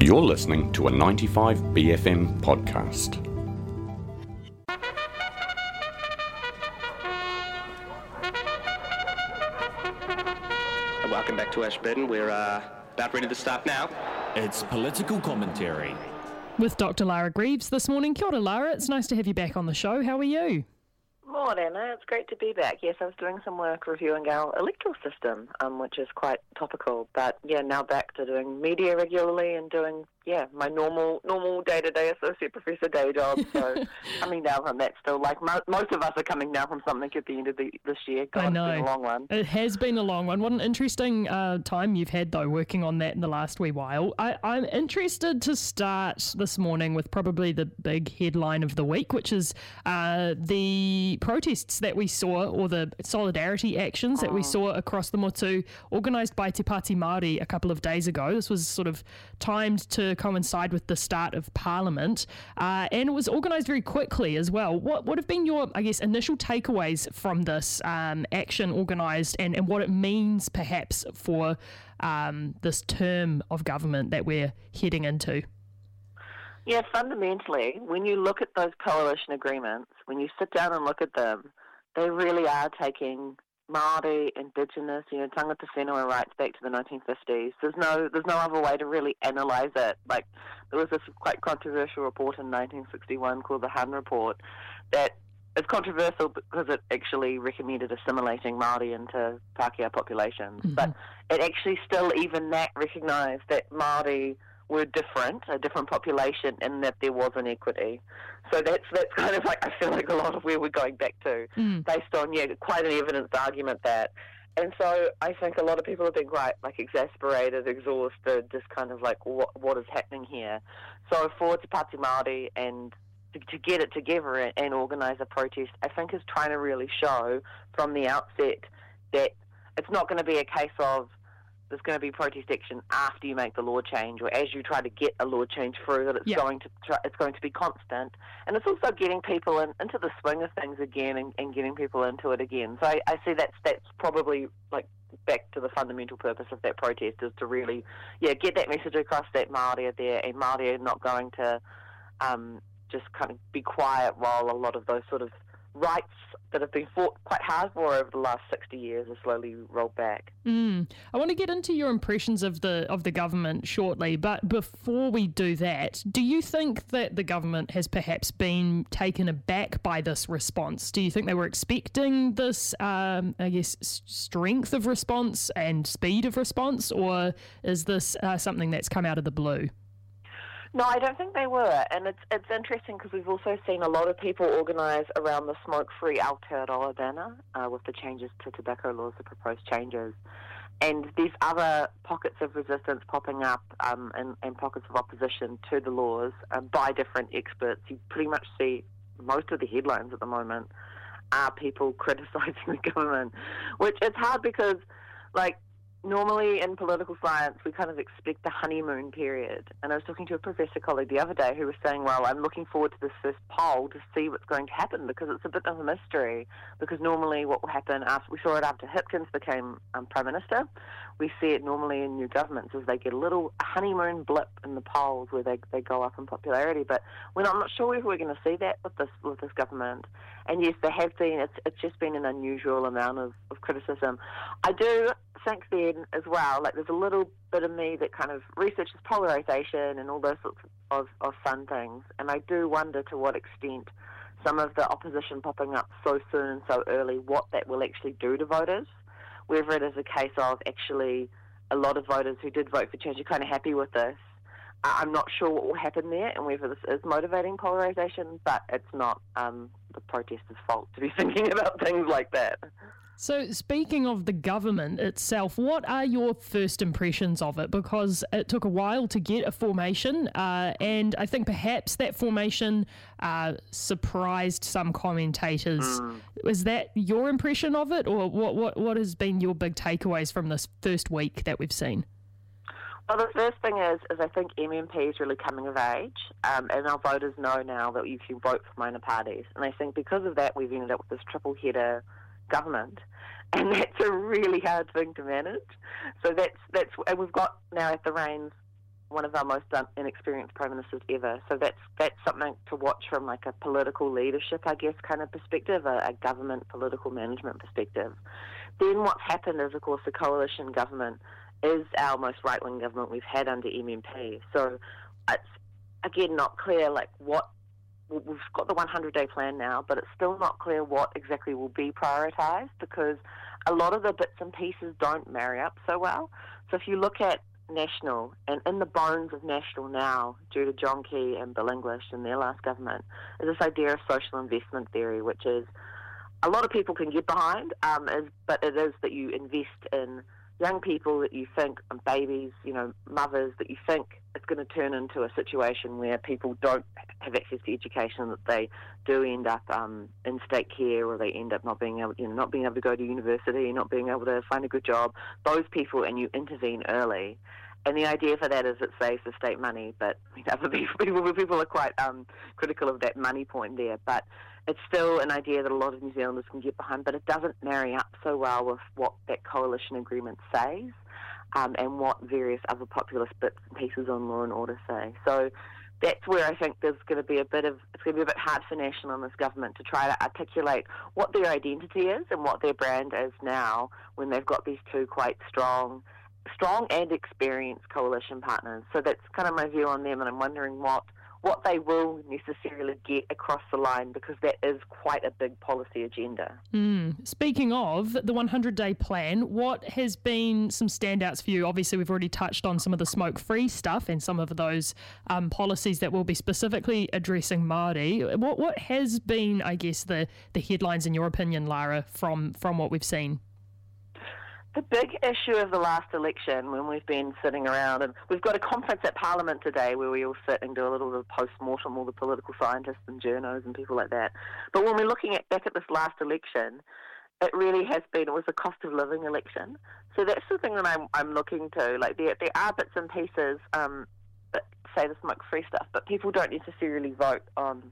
You're listening to a 95BFM podcast. Welcome back to Ashburton. We're uh, about ready to start now. It's political commentary. With Dr. Lara Greaves this morning. Kia ora, Lara. It's nice to have you back on the show. How are you? Morning, uh, it's great to be back. Yes, I was doing some work reviewing our electoral system, um, which is quite topical. But yeah, now back to doing media regularly and doing yeah, my normal normal day to day associate professor day job. So coming down from that still, like mo- most of us are coming down from something at the end of the, this year. God, I know. A long one. It has been a long one. What an interesting uh, time you've had, though, working on that in the last wee while. I, I'm interested to start this morning with probably the big headline of the week, which is uh, the protests that we saw, or the solidarity actions that we saw across the Motu, organised by Te Pāti Māori a couple of days ago. This was sort of timed to coincide with the start of Parliament, uh, and it was organised very quickly as well. What would have been your, I guess, initial takeaways from this um, action organised, and, and what it means perhaps for um, this term of government that we're heading into? Yeah, fundamentally, when you look at those coalition agreements, when you sit down and look at them, they really are taking Maori, Indigenous, you know, tangata whenua rights back to the 1950s. There's no, there's no other way to really analyse it. Like there was this quite controversial report in 1961 called the Hunn Report that is controversial because it actually recommended assimilating Maori into Pākehā populations, mm-hmm. but it actually still even that recognised that Maori were different, a different population, and that there was inequity. So that's that's kind of like I feel like a lot of where we're going back to, mm. based on yeah, quite an evidence argument that. And so I think a lot of people have been quite like exasperated, exhausted, just kind of like what what is happening here. So for Te Pāti Māori and to, to get it together and, and organise a protest, I think is trying to really show from the outset that it's not going to be a case of there's going to be protest action after you make the law change or as you try to get a law change through that it's Yeah. going to try, it's going to be constant and it's also getting people in, into the swing of things again and, and getting people into it again so I, I see that's that's probably like back to the fundamental purpose of that protest is to really yeah get that message across that Māori are there and Māori are not going to um, just kind of be quiet while a lot of those sort of rights that have been fought quite hard for over the last 60 years are slowly rolled back. Mm. I want to get into your impressions of the of the government shortly, but before we do that, do you think that the government has perhaps been taken aback by this response? Do you think they were expecting this, um, I guess, strength of response and speed of response, or is this uh, something that's come out of the blue? No, I don't think they were, and it's it's interesting because we've also seen a lot of people organise around the smoke-free Aotearoa banner uh, with the changes to tobacco laws, the proposed changes, and there's other pockets of resistance popping up um, and, and pockets of opposition to the laws um, by different experts. You pretty much see most of the headlines at the moment are people criticising the government, which it's hard because, like, normally in political science, we kind of expect the honeymoon period. And I was talking to a professor colleague the other day who was saying, well, I'm looking forward to this first poll to see what's going to happen because it's a bit of a mystery. Because normally what will happen after, we saw it after Hipkins became um, Prime Minister. We see it normally in new governments as they get a little honeymoon blip in the polls where they, they go up in popularity. But we're not, I'm not sure if we're going to see that with this, with this government. And yes, there have been, it's, it's just been an unusual amount of, of criticism. I do think then as well, like there's a little bit of me that kind of researches polarization and all those sorts of, of fun things. And I do wonder to what extent some of the opposition popping up so soon and so early, what that will actually do to voters. Whether it is a case of actually a lot of voters who did vote for change are kind of happy with this. I'm not sure what will happen there and whether this is motivating polarization, but it's not um, the protesters' fault to be thinking about things like that. So, speaking of the government itself, what are your first impressions of it? Because it took a while to get a formation, uh, and I think perhaps that formation uh, surprised some commentators. Is that your impression of it, or what, what, what has been your big takeaways from this first week that we've seen? Well, the first thing is, is I think MMP is really coming of age, um, and our voters know now that you can vote for minor parties. And I think because of that, we've ended up with this triple header government, and that's a really hard thing to manage. So that's that's, and we've got now at the reins one of our most inexperienced prime ministers ever. So that's that's something to watch from like a political leadership, I guess, kind of perspective, a, a government political management perspective. Then what's happened is, of course, the coalition government is our most right wing government we've had under MMP. So it's again not clear like what we've got the 100 day plan now, but it's still not clear what exactly will be prioritised because a lot of the bits and pieces don't marry up so well. So if you look at National and in the bones of National now, due to John Key and Bill English and their last government, is this idea of social investment theory, which is a lot of people can get behind, um, is, but it is that you invest in young people that you think, and babies, you know, mothers, that you think it's going to turn into a situation where people don't have access to education, that they do end up um, in state care, or they end up not being able, you know, not being able to go to university, not being able to find a good job. Those people, and you intervene early. And the idea for that is it saves the state money, but other people, people are quite um, critical of that money point there. But it's still an idea that a lot of New Zealanders can get behind, but it doesn't marry up so well with what that coalition agreement says um, and what various other populist bits and pieces on law and order say. So that's where I think there's going to be a bit of it's going to be a bit hard for National and this government to try to articulate what their identity is and what their brand is now when they've got these two quite strong strong and experienced coalition partners. So that's kind of my view on them and I'm wondering what what they will necessarily get across the line because that is quite a big policy agenda. Mm. Speaking of the 100 day plan, what has been some standouts for you? Obviously, we've already touched on some of the smoke free stuff and some of those um, policies that will be specifically addressing Māori. What, what has been, I guess, the, the headlines, in your opinion, Lara, from, from what we've seen? The big issue of the last election when we've been sitting around and we've got a conference at Parliament today where we all sit and do a little bit of post-mortem, all the political scientists and journos and people like that. But when we're looking at back at this last election, it really has been, it was a cost of living election. So that's the thing that I'm, I'm looking to. Like there, there are bits and pieces um, that say the smoke-free stuff, but people don't necessarily vote on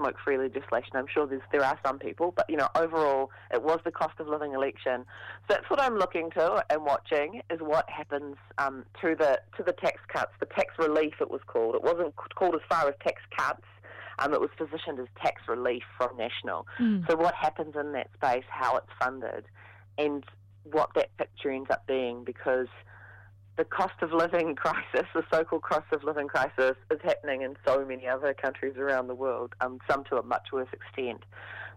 smoke-free legislation. I'm sure there are some people, but you know, overall, it was the cost of living election. So that's what I'm looking to and watching is what happens um, to the to the tax cuts, the tax relief it was called. It wasn't called as far as tax cuts. Um, it was positioned as tax relief from national. Mm. So what happens in that space, how it's funded, and what that picture ends up being, because the cost of living crisis, the so-called cost of living crisis, is happening in so many other countries around the world, um, some to a much worse extent.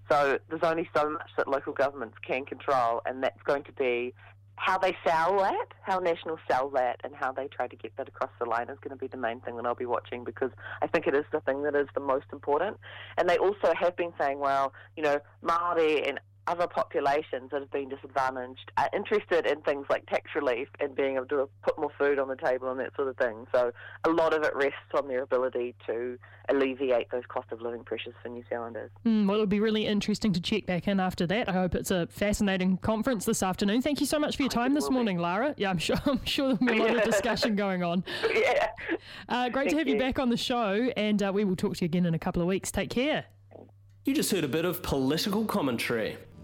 So there's only so much that local governments can control, and that's going to be how they sell that, how nationals sell that, and how they try to get that across the line is going to be the main thing that I'll be watching because I think it is the thing that is the most important. And they also have been saying, well, you know, Māori and other populations that have been disadvantaged are interested in things like tax relief and being able to put more food on the table and that sort of thing. So a lot of it rests on their ability to alleviate those cost of living pressures for New Zealanders. Mm, well, it'll be really interesting to check back in after that. I hope it's a fascinating conference this afternoon. Thank you so much for your time this morning, be. Lara. Yeah, I'm sure I'm sure there'll be a lot of discussion going on. yeah. Uh, great Thank to have you. you. back on the show, and uh, we will talk to you again in a couple of weeks. Take care. You just heard a bit of political commentary.